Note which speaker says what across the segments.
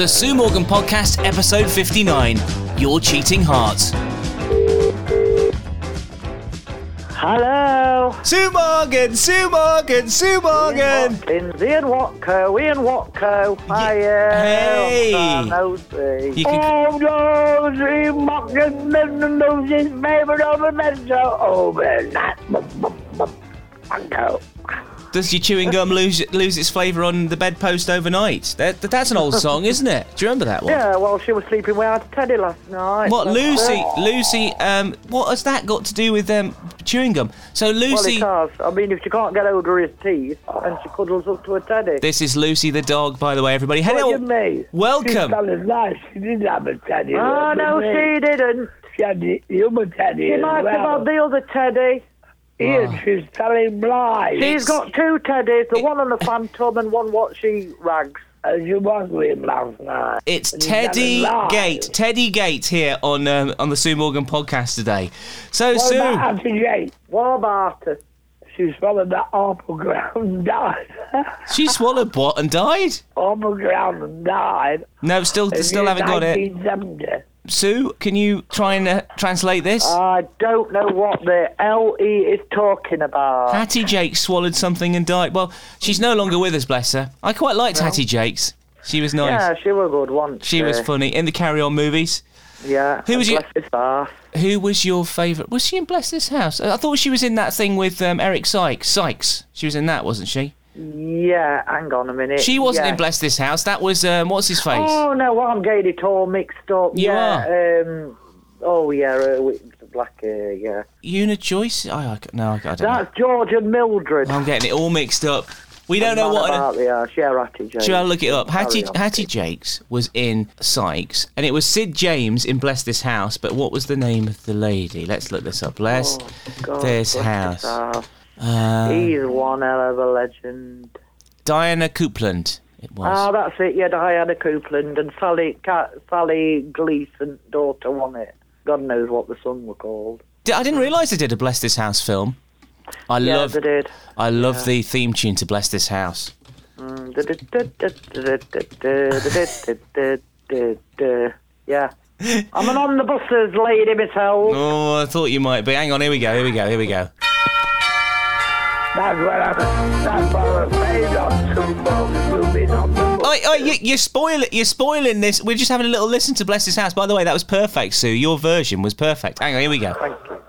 Speaker 1: The Sue Morgan Podcast, episode 59 Your Cheating Heart.
Speaker 2: Hello.
Speaker 1: Sue Morgan, Sue Morgan, Sue Morgan.
Speaker 2: Watkins, Ian Watco, Ian Watco. Hiya.
Speaker 1: Hey.
Speaker 2: Oh, nosy.
Speaker 1: You can-
Speaker 2: Oh, nosy, Watkins, nosy, favourite of a metro overnight. Watco.
Speaker 1: Does your chewing gum lose lose its flavour on the bedpost overnight? That, that's an old song, isn't it? Do you remember that one?
Speaker 2: Yeah, well, she was sleeping way out of Teddy last night.
Speaker 1: What, Lucy?
Speaker 2: it.
Speaker 1: Lucy, um, what has that got to do with um, chewing gum? So, Lucy.
Speaker 2: Well,
Speaker 1: Lucy.
Speaker 2: it has. I mean, if she can't get over his teeth, and she cuddles up to a Teddy.
Speaker 1: this is Lucy the dog, by the way, everybody. Hello.
Speaker 3: do you mean?
Speaker 1: Welcome.
Speaker 3: She nice. She didn't have a teddy.
Speaker 2: Oh, no, she didn't.
Speaker 3: She had the human teddy
Speaker 2: She
Speaker 3: as
Speaker 2: might have had the other Teddy.
Speaker 3: Ian, she's telling lies.
Speaker 2: She's got two teddies, the one on the Phantom and one what she rags.
Speaker 3: As you was with him last night.
Speaker 1: It's Teddy
Speaker 3: telling.
Speaker 1: Gate. Teddy Gate here on um, on the Sue Morgan podcast today. So, Sue.
Speaker 3: What
Speaker 1: Sue.
Speaker 3: about Auntie Jane?
Speaker 2: What about her?
Speaker 3: She swallowed that apple ground and died.
Speaker 1: She swallowed what and died?
Speaker 3: apple ground and died.
Speaker 1: No, still still haven't got it.
Speaker 3: 1970.
Speaker 1: Sue, can you try and uh, translate this?
Speaker 2: I don't know what the LE is talking about.
Speaker 1: Hattie Jacques swallowed something and died. Well, she's no longer with us, bless her. I quite liked Hattie Jacques. She was nice.
Speaker 2: Yeah, she was good once.
Speaker 1: She was funny in the Carry On movies.
Speaker 2: Yeah.
Speaker 1: Who was your-. Who was your favourite? Was she in Bless This House? I thought she was in that thing with um, Eric Sykes. Sykes. She was in that, wasn't she?
Speaker 2: Yeah, hang on a minute.
Speaker 1: She wasn't
Speaker 2: yeah.
Speaker 1: in Bless This House. That was um, what's his face?
Speaker 2: Oh no, well, I'm getting it all mixed up.
Speaker 1: You
Speaker 2: yeah. Um. Oh yeah, uh, the black. Uh, yeah.
Speaker 1: Una Joyce? Oh, I, no, I don't know.
Speaker 2: That's George and Mildred.
Speaker 1: I'm getting it all mixed up. We don't know what.
Speaker 2: about the uh, yeah, Ratty Jane.
Speaker 1: Shall I look it up? Hattie, Hattie Jacques was in Sykes, and it was Sid James in Bless This House. But what was the name of the lady? Let's look this up. Bless
Speaker 2: Oh, God,
Speaker 1: This
Speaker 2: bless
Speaker 1: House.
Speaker 2: his heart.
Speaker 1: Uh,
Speaker 2: He's one hell of a legend.
Speaker 1: Diana Coupland. It was.
Speaker 2: Ah, that's it. Yeah, Diana Coupland and Sally Cat, Sally Geeson, daughter, won it. God knows what the son were called.
Speaker 1: I didn't realise they did a Bless This House film. I
Speaker 2: Yeah,
Speaker 1: love.
Speaker 2: they did.
Speaker 1: I love the theme tune to Bless This House.
Speaker 2: Mm, Yeah. I'm an on the buses lady myself.
Speaker 1: Oh, I thought you might be. Hang on, here we go. Here we go. Here we go.
Speaker 3: That's what I'm, that's what I'm afraid of. Two bones moving on the book.
Speaker 1: Oh, oh you, you're spoiling. You're spoiling this. We're just having a little listen to Bless This House. By the way, that was perfect, Sue. Your version was perfect. Hang on, here we go.
Speaker 2: Thank you.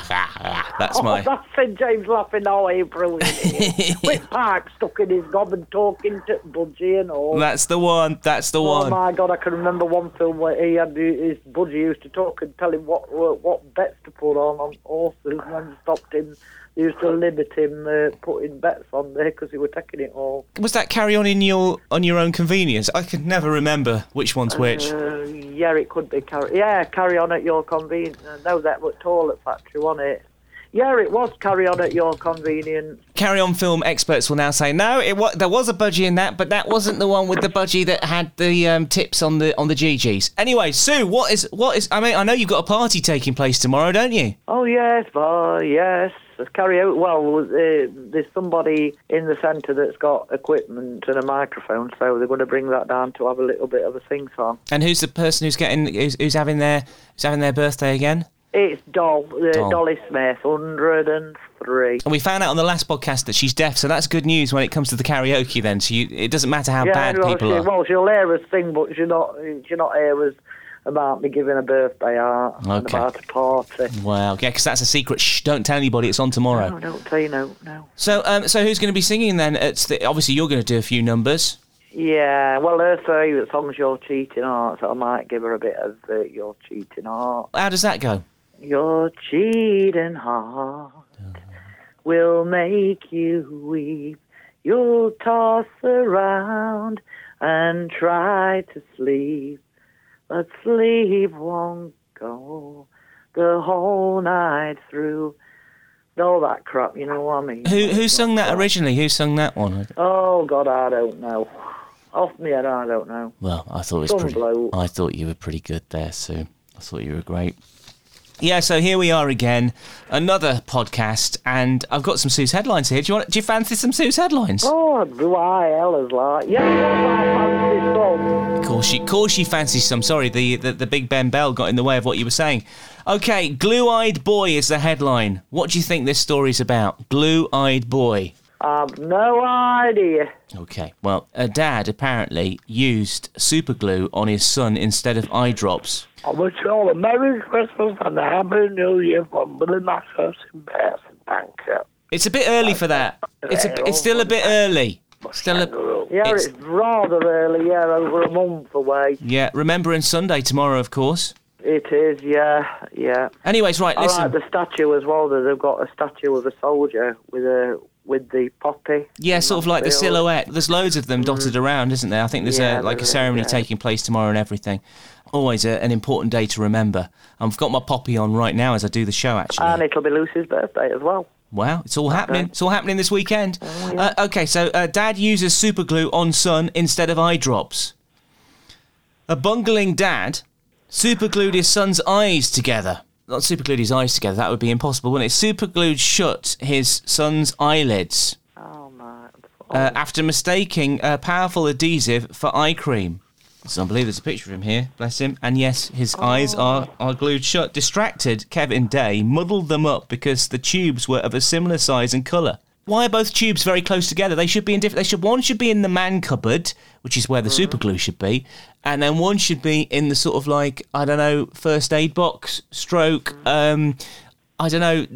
Speaker 1: That's my.
Speaker 2: Oh, that's Sid James laughing away, brilliant. With Park stuck in his gob and talking to Budgie and all.
Speaker 1: That's the one. That's the
Speaker 2: Oh
Speaker 1: one.
Speaker 2: my god, I can remember one film where he had his budgie used to talk and tell him what what bets to put on on horses and then stopped him. They used to limit him uh, putting bets on there because he were taking it all.
Speaker 1: Was that carry on in your on your own convenience? I could never remember which one's which.
Speaker 2: Uh, yeah, it could be carry. Yeah, carry on at your convenience. Uh, no, that was toilet factory, wasn't it? Yeah, it was carry on at your convenience.
Speaker 1: Carry on film experts will now say no. It wa- there was a budgie in that, but that wasn't the one with the budgie that had the um, tips on the on the GGs. Anyway, Sue, what is what is? I mean, I know you've got a party taking place tomorrow, don't you?
Speaker 2: Oh yes, boy, yes. Let's carry out. Well, uh, there's somebody in the centre that's got equipment and a microphone, so they're going to bring that down to have a little bit of a sing song.
Speaker 1: And who's the person who's getting who's, who's having their who's having their birthday again?
Speaker 2: It's Doll, uh,
Speaker 1: Doll.
Speaker 2: Dolly Smith, hundred and three.
Speaker 1: And we found out on the last podcast that she's deaf, so that's good news when it comes to the karaoke. Then, so you, it doesn't matter how bad
Speaker 2: well,
Speaker 1: people
Speaker 2: she,
Speaker 1: are.
Speaker 2: well, she'll hear us sing, but she'll not. She'll not hear us about me giving a birthday out and about a party.
Speaker 1: Well, yeah, because that's a secret. Shh, don't tell anybody. It's on tomorrow.
Speaker 2: No, don't say no, no.
Speaker 1: So, um, so who's going to be singing then? It's the, obviously you're going to do a few numbers.
Speaker 2: Yeah, well, her favourite song's Your Cheating Heart, so I might give her a bit of uh, Your Cheating Heart.
Speaker 1: How does that go?
Speaker 2: Your cheating heart will make you weep. You'll toss around and try to sleep, but sleep won't go the whole night through. All that crap, you know what I mean?
Speaker 1: Who who sung that originally? Who sung that one?
Speaker 2: Oh God, I don't know. Off me head, I don't know.
Speaker 1: Well, I thought it was
Speaker 2: Some
Speaker 1: pretty.
Speaker 2: bloke.
Speaker 1: I thought you were pretty good there, Sue. I thought you were great. Yeah, so here we are again, another podcast, and I've got some Sue's headlines here. Do you want? Do you fancy some Sue's headlines?
Speaker 2: Oh, do I? Ella's like, yeah, I fancy some.
Speaker 1: Of course, she, of course she fancies some. Sorry, the, the the Big Ben Bell got in the way of what you were saying. Okay, Glue-eyed boy is the headline. What do you think this story's about? Glue-eyed boy.
Speaker 2: I've no idea.
Speaker 1: Okay, well, a dad apparently used super glue on his son instead of eye drops.
Speaker 3: I wish you all a Merry Christmas and a Happy New Year from Billy in. Thank you.
Speaker 1: It's a bit early for that. It's a, it's still a bit early. Still a,
Speaker 2: Yeah,
Speaker 1: It's-
Speaker 2: it's, rather early, yeah, over a month away.
Speaker 1: yeah. Remembrance Sunday tomorrow, of course.
Speaker 2: It is, yeah, yeah.
Speaker 1: Anyways, right.
Speaker 2: I
Speaker 1: Listen.
Speaker 2: like the statue as well. That they've got a statue of a soldier with a with the poppy.
Speaker 1: Yeah, sort of like the silhouette. There's loads of them dotted around, isn't there? I think there's
Speaker 2: Yeah,
Speaker 1: a, like a ceremony
Speaker 2: yeah.
Speaker 1: taking place tomorrow and everything. Always a, an important day to remember. I've got my poppy on right now as I do the show. Actually,
Speaker 2: And it'll be Lucy's birthday as well.
Speaker 1: wow, it's all happening. It's all happening this weekend.
Speaker 2: Oh,
Speaker 1: uh, okay, so uh, Dad uses super glue on son instead of eye drops. A bungling dad superglued his son's eyes together. Not superglued his eyes together. That would be impossible, wouldn't it? Superglued shut his son's eyelids.
Speaker 2: Oh my!
Speaker 1: uh, after mistaking a powerful adhesive for eye cream. It's unbelievable. There's a picture of him here. Bless him. And yes, his eyes are, are glued shut. Distracted, Kevin Day muddled them up because the tubes were of a similar size and colour. Why are both tubes very close together? They should be in different. They should one should be in the man cupboard, which is where the super glue should be, and then one should be in the sort of like I don't know first aid box, stroke, um, I don't know,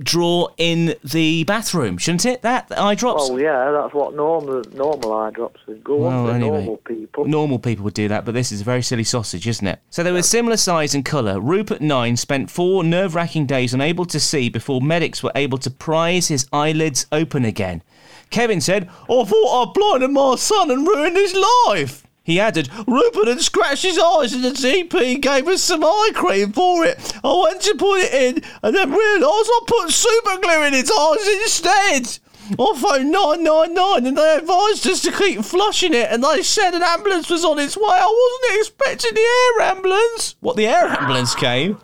Speaker 1: drawer in the bathroom, shouldn't it? That eye drops.
Speaker 2: Oh yeah, that's what normal normal eye drops would go on
Speaker 1: Well,
Speaker 2: for
Speaker 1: anyway.
Speaker 2: normal people.
Speaker 1: Normal people would do that, but this is a very silly sausage, isn't it? So they were similar size and colour. Rupert Nine spent four nerve wracking days unable to see before medics were able to prise his eyelids open again. Kevin said, I thought I blinded my son and ruined his life. He added, Rupert had scratched his eyes and the GP gave us some eye cream for it. I went to put it in and then realised I put super glue in his eyes instead. I phoned 999 and they advised us to keep flushing it and they said an ambulance was on its way. I wasn't expecting the air ambulance. What, the air ambulance came?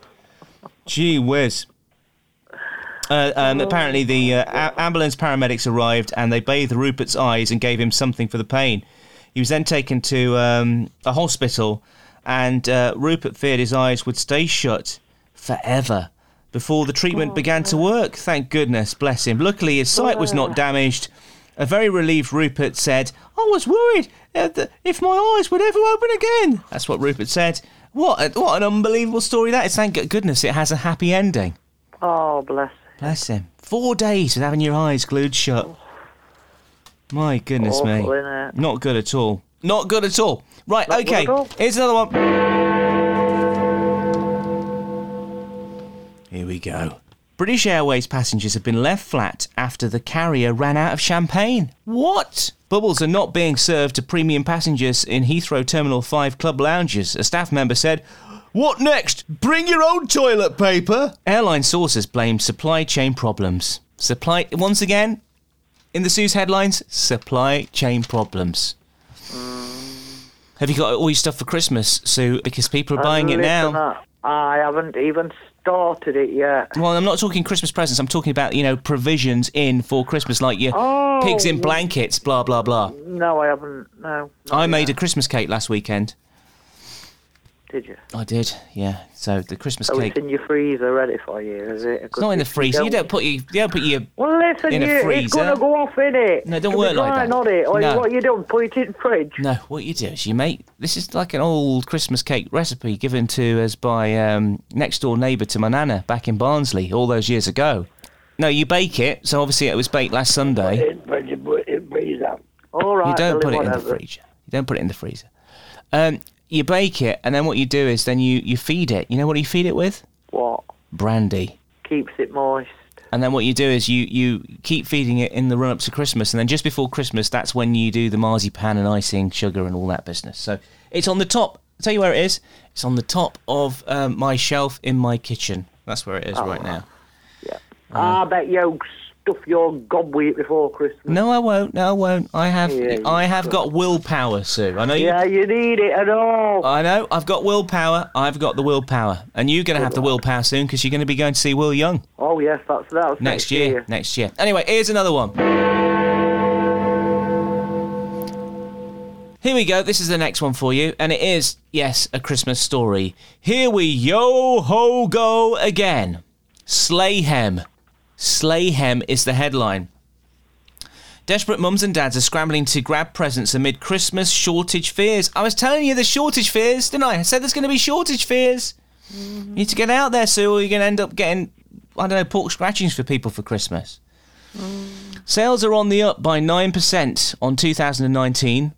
Speaker 1: Gee whiz. Uh, um, apparently, the uh, ambulance paramedics arrived and they bathed Rupert's eyes and gave him something for the pain. He was then taken to um, a hospital, and uh, Rupert feared his eyes would stay shut forever before the treatment began to work. Thank goodness, bless him. Luckily, his sight was not damaged. A very relieved Rupert said, I was worried if my eyes would ever open again. That's what Rupert said. What, a, what an unbelievable story that is. Thank goodness it has a happy ending.
Speaker 2: Oh bless. Him.
Speaker 1: Bless him. Four days with having your eyes glued shut. My goodness
Speaker 2: Awful,
Speaker 1: me.
Speaker 2: innit?
Speaker 1: Not good at all. Not good at all. Right,
Speaker 2: Not
Speaker 1: okay.
Speaker 2: all.
Speaker 1: Here's another one. Here we go. British Airways passengers have been left flat after the carrier ran out of champagne. What? Bubbles are not being served to premium passengers in Heathrow Terminal 5 club lounges. A staff member said, What next? Bring your own toilet paper. Airline sources blame supply chain problems. Supply, once again, in the Sue's headlines, supply chain problems. Have you got all your stuff for Christmas, Sue? Because people are buying it now.
Speaker 2: uh, I haven't even started it yet.
Speaker 1: Well, I'm not talking Christmas presents. I'm talking about, you know, provisions in for Christmas, like your
Speaker 2: Oh.
Speaker 1: pigs in blankets, blah, blah, blah.
Speaker 2: No, I haven't. No.
Speaker 1: I made a. Christmas cake last weekend.
Speaker 2: Did you?
Speaker 1: I did, yeah. So the Christmas
Speaker 2: So
Speaker 1: cake.
Speaker 2: it's in your freezer, ready for you, is it?
Speaker 1: It's not in the freezer. You don't put your, you don't put your.
Speaker 2: Well, listen,
Speaker 1: in a
Speaker 2: you,
Speaker 1: freezer.
Speaker 2: it's going to go off in it.
Speaker 1: No, don't
Speaker 2: It'll
Speaker 1: work like that.
Speaker 2: Not it. Or
Speaker 1: No.
Speaker 2: what you don't put it in the fridge.
Speaker 1: No, what you do is you make. This is like an old Christmas cake recipe given to us by um, next door neighbour to my nana back in Barnsley all those years ago. No, you bake it. So obviously it was baked last Sunday.
Speaker 3: It, but you put it freezer.
Speaker 2: All right.
Speaker 1: You don't put it in the freezer. You don't put it in the freezer. Um, you bake it, and then what you do is then you, you feed it. You know what you feed it with?
Speaker 2: What
Speaker 1: Brandy.
Speaker 2: keeps it moist?
Speaker 1: And then what you do is you, you keep feeding it in the run up to Christmas, and then just before Christmas, that's when you do the marzipan and icing, sugar, and all that business. So it's on the top. I'll tell you where it is. It's on the top of um, my shelf in my kitchen. That's where it is right now.
Speaker 2: Yeah. I bet yolks. Stuff your gob with before Christmas.
Speaker 1: No, I won't. No, I won't. I have.
Speaker 2: Yeah,
Speaker 1: I have got willpower, Sue. I know you.
Speaker 2: Yeah, you need it at all.
Speaker 1: I know. I've got willpower. I've got the willpower, and you're going to have the willpower soon because you're going to be going to see Will Young
Speaker 2: oh yes, that's that.
Speaker 1: next year. Next year. Anyway, here's another one. Here we go. This is the next one for you, and it is yes, a Christmas story. Here we yo ho go again. Slayhem. Slayhem is the headline. Desperate mums and dads are scrambling to grab presents amid Christmas shortage fears. I was telling you the shortage fears, didn't I? I said there's going to be shortage fears. You need to get out there, Sue, or you're going to end up getting, I don't know, pork scratchings for people for Christmas. Sales are on the up by 9% on 2019,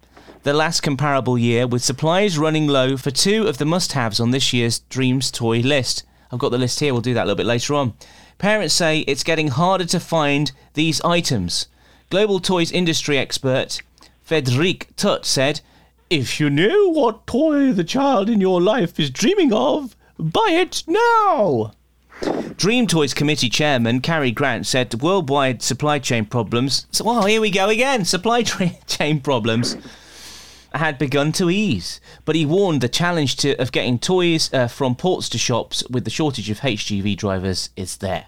Speaker 1: the last comparable year, with supplies running low for two of the must haves on this year's Dreams toy list. I've got the list here, we'll do that a little bit later on. Parents say it's getting harder to find these items. Global toys industry expert Frederique Tutt said, If you know what toy the child in your life is dreaming of, buy it now. Dream Toys Committee Chairman Gary Grant said worldwide supply chain problems. So, well, here we go again. Supply tra- chain problems had begun to ease, but he warned the challenge to, of getting toys uh, from ports to shops with the shortage of HGV drivers is there.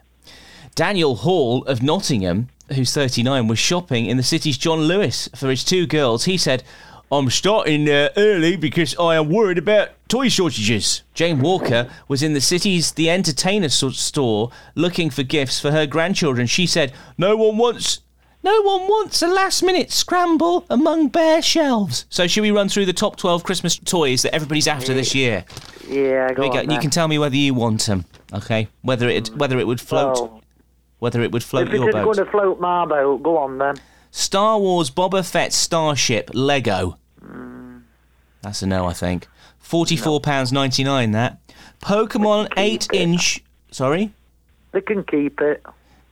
Speaker 1: Daniel Hall of Nottingham, who's 39, was shopping in the city's John Lewis for his two girls. He said, I'm starting uh, early because I am worried about toy shortages. Jane Walker was in the city's The Entertainer store looking for gifts for her grandchildren. She said, No one wants. No one wants a last minute scramble among bare shelves. So, should we run through the top 12 Christmas toys that everybody's after this year?
Speaker 2: Yeah, go
Speaker 1: Here we go.
Speaker 2: on
Speaker 1: You
Speaker 2: then.
Speaker 1: can tell me whether you want them, okay? Whether it whether it would float,
Speaker 2: Well,
Speaker 1: whether it would float
Speaker 2: if it
Speaker 1: your
Speaker 2: is
Speaker 1: boat.
Speaker 2: going to float my boat, go on then.
Speaker 1: Star Wars Boba Fett Starship Lego. Hmm. That's a no, I think. Forty-four pounds ninety-nine. That Pokemon eight-inch. Sorry,
Speaker 2: They can keep it.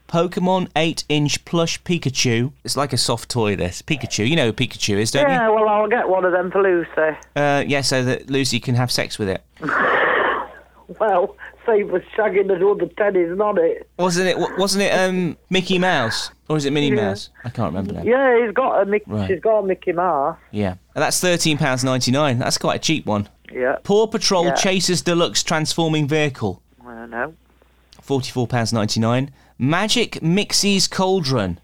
Speaker 1: Pokemon eight-inch plush Pikachu. It's like a soft toy. This Pikachu. You know who Pikachu is, don't you?
Speaker 2: Yeah, well, I'll get one of them for Lucy.
Speaker 1: Uh, yeah, so that Lucy can have sex with it.
Speaker 2: Well, save us shagging the other teddies, not it.
Speaker 1: Wasn't it? Wasn't it? Um, Mickey Mouse or is it Minnie
Speaker 2: Yeah.
Speaker 1: Mouse? I can't remember now.
Speaker 2: Yeah, he's got a Mickey.
Speaker 1: Right.
Speaker 2: She's got a Mickey Mouse.
Speaker 1: Yeah, and that's thirteen pounds ninety-nine. That's quite a cheap one.
Speaker 2: Yeah.
Speaker 1: Paw Patrol
Speaker 2: Yeah.
Speaker 1: Chasers Deluxe Transforming Vehicle.
Speaker 2: I don't know.
Speaker 1: Forty-four pounds ninety-nine. Magic Mixie's Cauldron.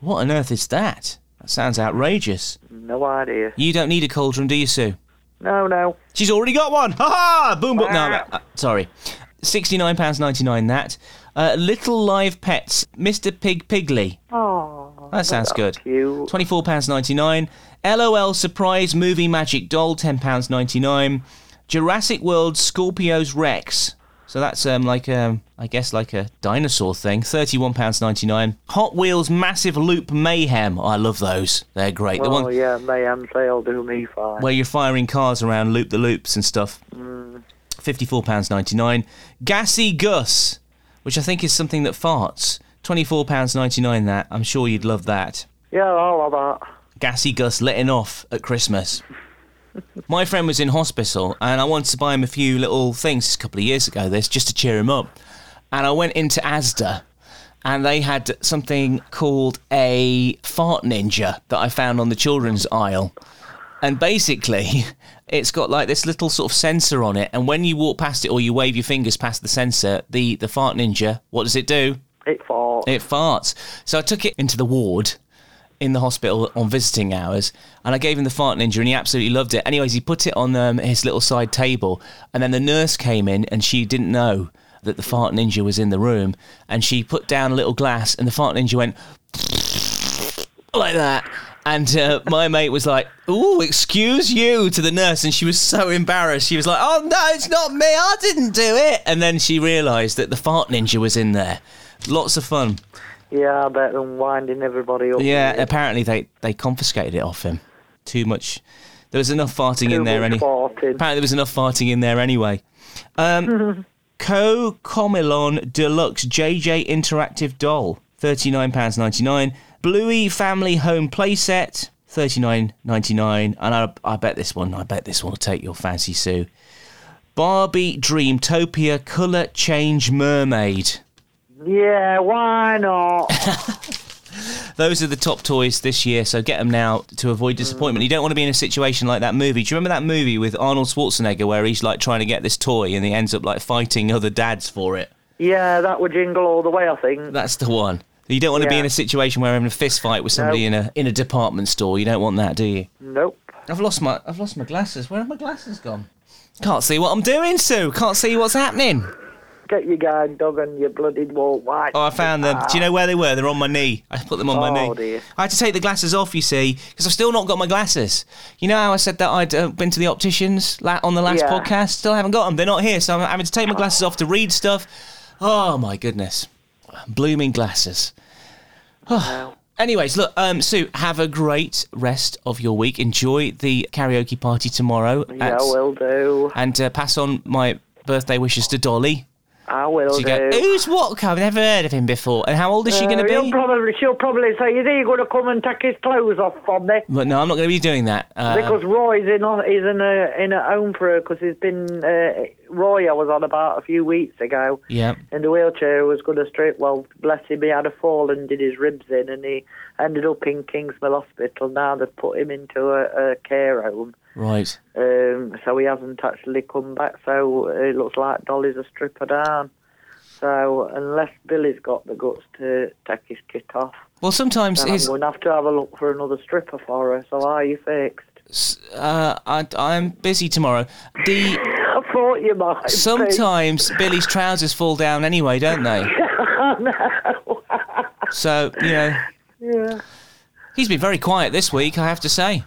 Speaker 1: What on earth is that? That sounds outrageous.
Speaker 2: No idea.
Speaker 1: You don't need a cauldron, do you, Sue?
Speaker 2: No, no.
Speaker 1: She's already got one. Ha ha! Boom! boom. No, no, uh, sorry. Sixty-nine pounds ninety-nine. That. Uh, Little Live Pets, Mr. Pig Piggly.
Speaker 2: Oh,
Speaker 1: That sounds good.
Speaker 2: cute.
Speaker 1: Twenty-four pounds ninety-nine. LOL Surprise Movie Magic Doll, ten pounds ninety-nine. Jurassic World Scorpius Rex. So that's um like um I guess like a dinosaur thing. Thirty-one pounds ninety-nine. Hot Wheels Massive Loop Mayhem. I love those. They're great. the
Speaker 2: Oh,
Speaker 1: one
Speaker 2: yeah, mayhem sale do me fine.
Speaker 1: where you're firing cars around loop the loops and stuff. Fifty-four pounds ninety-nine. Gassy Gus, which I think is something that farts. Twenty-four pounds ninety-nine. That I'm sure you'd love that.
Speaker 2: Yeah, I love that.
Speaker 1: Gassy Gus letting off at Christmas. My friend was in hospital and I wanted to buy him a few little things a couple of years ago, this, just to cheer him up. And I went into Asda and they had something called a fart ninja that I found on the children's aisle. And basically, it's got like this little sort of sensor on it. And when you walk past it or you wave your fingers past the sensor, the, the fart ninja, what does it do?
Speaker 2: It fought.
Speaker 1: It farts. So I took it into the ward in the hospital on visiting hours, and I gave him the fart ninja, and he absolutely loved it. Anyways, he put it on um, his little side table, and then the nurse came in, and she didn't know that the fart ninja was in the room, and she put down a little glass, and the fart ninja went like that. And uh, my mate was like, "Ooh, excuse you," to the nurse, and she was so embarrassed. She was like, "Oh no, it's not me. I didn't do it." And then she realised that the fart ninja was in there. Lots of fun.
Speaker 2: Yeah, I bet them winding everybody up.
Speaker 1: Yeah, apparently they, they confiscated it off him. Too much. There was enough farting
Speaker 2: Too
Speaker 1: in there.
Speaker 2: much
Speaker 1: Any-
Speaker 2: farting.
Speaker 1: apparently there was enough farting in there anyway. Um, CoComelon Deluxe JJ Interactive Doll, thirty nine pounds ninety nine. Bluey Family Home Playset, thirty nine ninety nine. And I, I bet this one, I bet this one will take your fancy, Sue. Barbie Dreamtopia Colour Change Mermaid.
Speaker 2: Yeah, why not?
Speaker 1: Those are the top toys this year, so get them now to avoid disappointment. You don't want to be in a situation like that movie. Do you remember that movie with Arnold Schwarzenegger where he's like trying to get this toy and he ends up like fighting other dads for it?
Speaker 2: yeah, that would jingle all the way, I think.
Speaker 1: That's the one. You don't want to be
Speaker 2: Yeah.
Speaker 1: in a situation where having a fist fight with somebody in a in a department store. You don't want that, do you?
Speaker 2: Nope.
Speaker 1: I've lost my I've lost my glasses. Where have my glasses gone? Can't see what I'm doing, Sue. Can't see what's happening.
Speaker 2: Get your guide dog and your bloody wall white.
Speaker 1: Oh, I found them. Do you know where they were? They're on my knee. I put them on my
Speaker 2: Oh,
Speaker 1: knee.
Speaker 2: dear.
Speaker 1: I had to take the glasses off, you see, because I've still not got my glasses. You know how I said that I'd uh, been to the opticians on the last
Speaker 2: Yeah.
Speaker 1: podcast? Still haven't got them. They're not here, so I'm having to take my glasses off to read stuff. Oh, my goodness. Blooming glasses.
Speaker 2: Well,
Speaker 1: Anyways, look, um, Sue, have a great rest of your week. Enjoy the karaoke party tomorrow.
Speaker 2: yeah,
Speaker 1: at-
Speaker 2: will do.
Speaker 1: And uh, pass on my birthday wishes to Dolly.
Speaker 2: I will do.
Speaker 1: go, Who's what? I've never heard of him before. And how old is she going
Speaker 2: Uh,
Speaker 1: to be?
Speaker 2: probably, she'll probably say, "Is he going to come and take his clothes off from me?"
Speaker 1: But no, I'm not going to be doing that. Uh,
Speaker 2: Because Roy's in a, he's in a in a home for her because he's been uh, Roy I was on about a few weeks ago
Speaker 1: yeah.
Speaker 2: in the wheelchair was going to straight well bless him he had a fall and did his ribs in and he ended up in King's Mill Hospital now they've put him into a, a care home
Speaker 1: Right.
Speaker 2: um, so he hasn't actually come back so it looks like Dolly's a stripper down so unless Billy's got the guts to take his kit off
Speaker 1: Well, sometimes
Speaker 2: then I'm going to have to have a look for another stripper for her so are you fixed
Speaker 1: uh, I, I'm busy tomorrow. The
Speaker 2: I thought you might be.
Speaker 1: sometimes Billy's trousers fall down anyway, don't they?
Speaker 2: no.
Speaker 1: So you know,
Speaker 2: yeah.
Speaker 1: he's been very quiet this week. I have to say.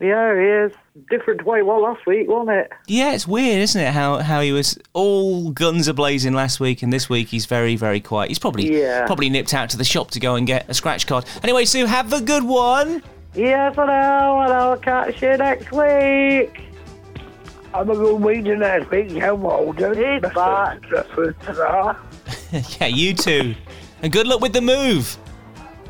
Speaker 2: Yeah, he is. Different way well last week, wasn't it?
Speaker 1: Yeah, it's weird, isn't it? How how he was all guns a blazing last week, and this week he's very very quiet. He's probably
Speaker 2: Yeah.
Speaker 1: probably nipped out to the shop to go and get a scratch card. Anyway, Sue, have a good one.
Speaker 2: Yes, I know, and I'll catch you next week.
Speaker 3: I'm a good week to next week, young Walden.
Speaker 2: It's back.
Speaker 1: yeah, you too. And good luck with the move.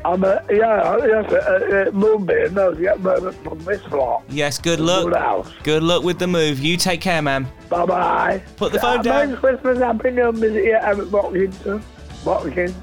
Speaker 3: I'm a, yeah, yes, uh, uh, Moonbeam knows to get movement from this lot.
Speaker 1: Yes, good luck. Good luck with the move. You take care, man.
Speaker 3: Bye bye.
Speaker 1: Put the phone down.
Speaker 3: Merry Christmas, Happy New Year, Eric Watkinson. Watkins.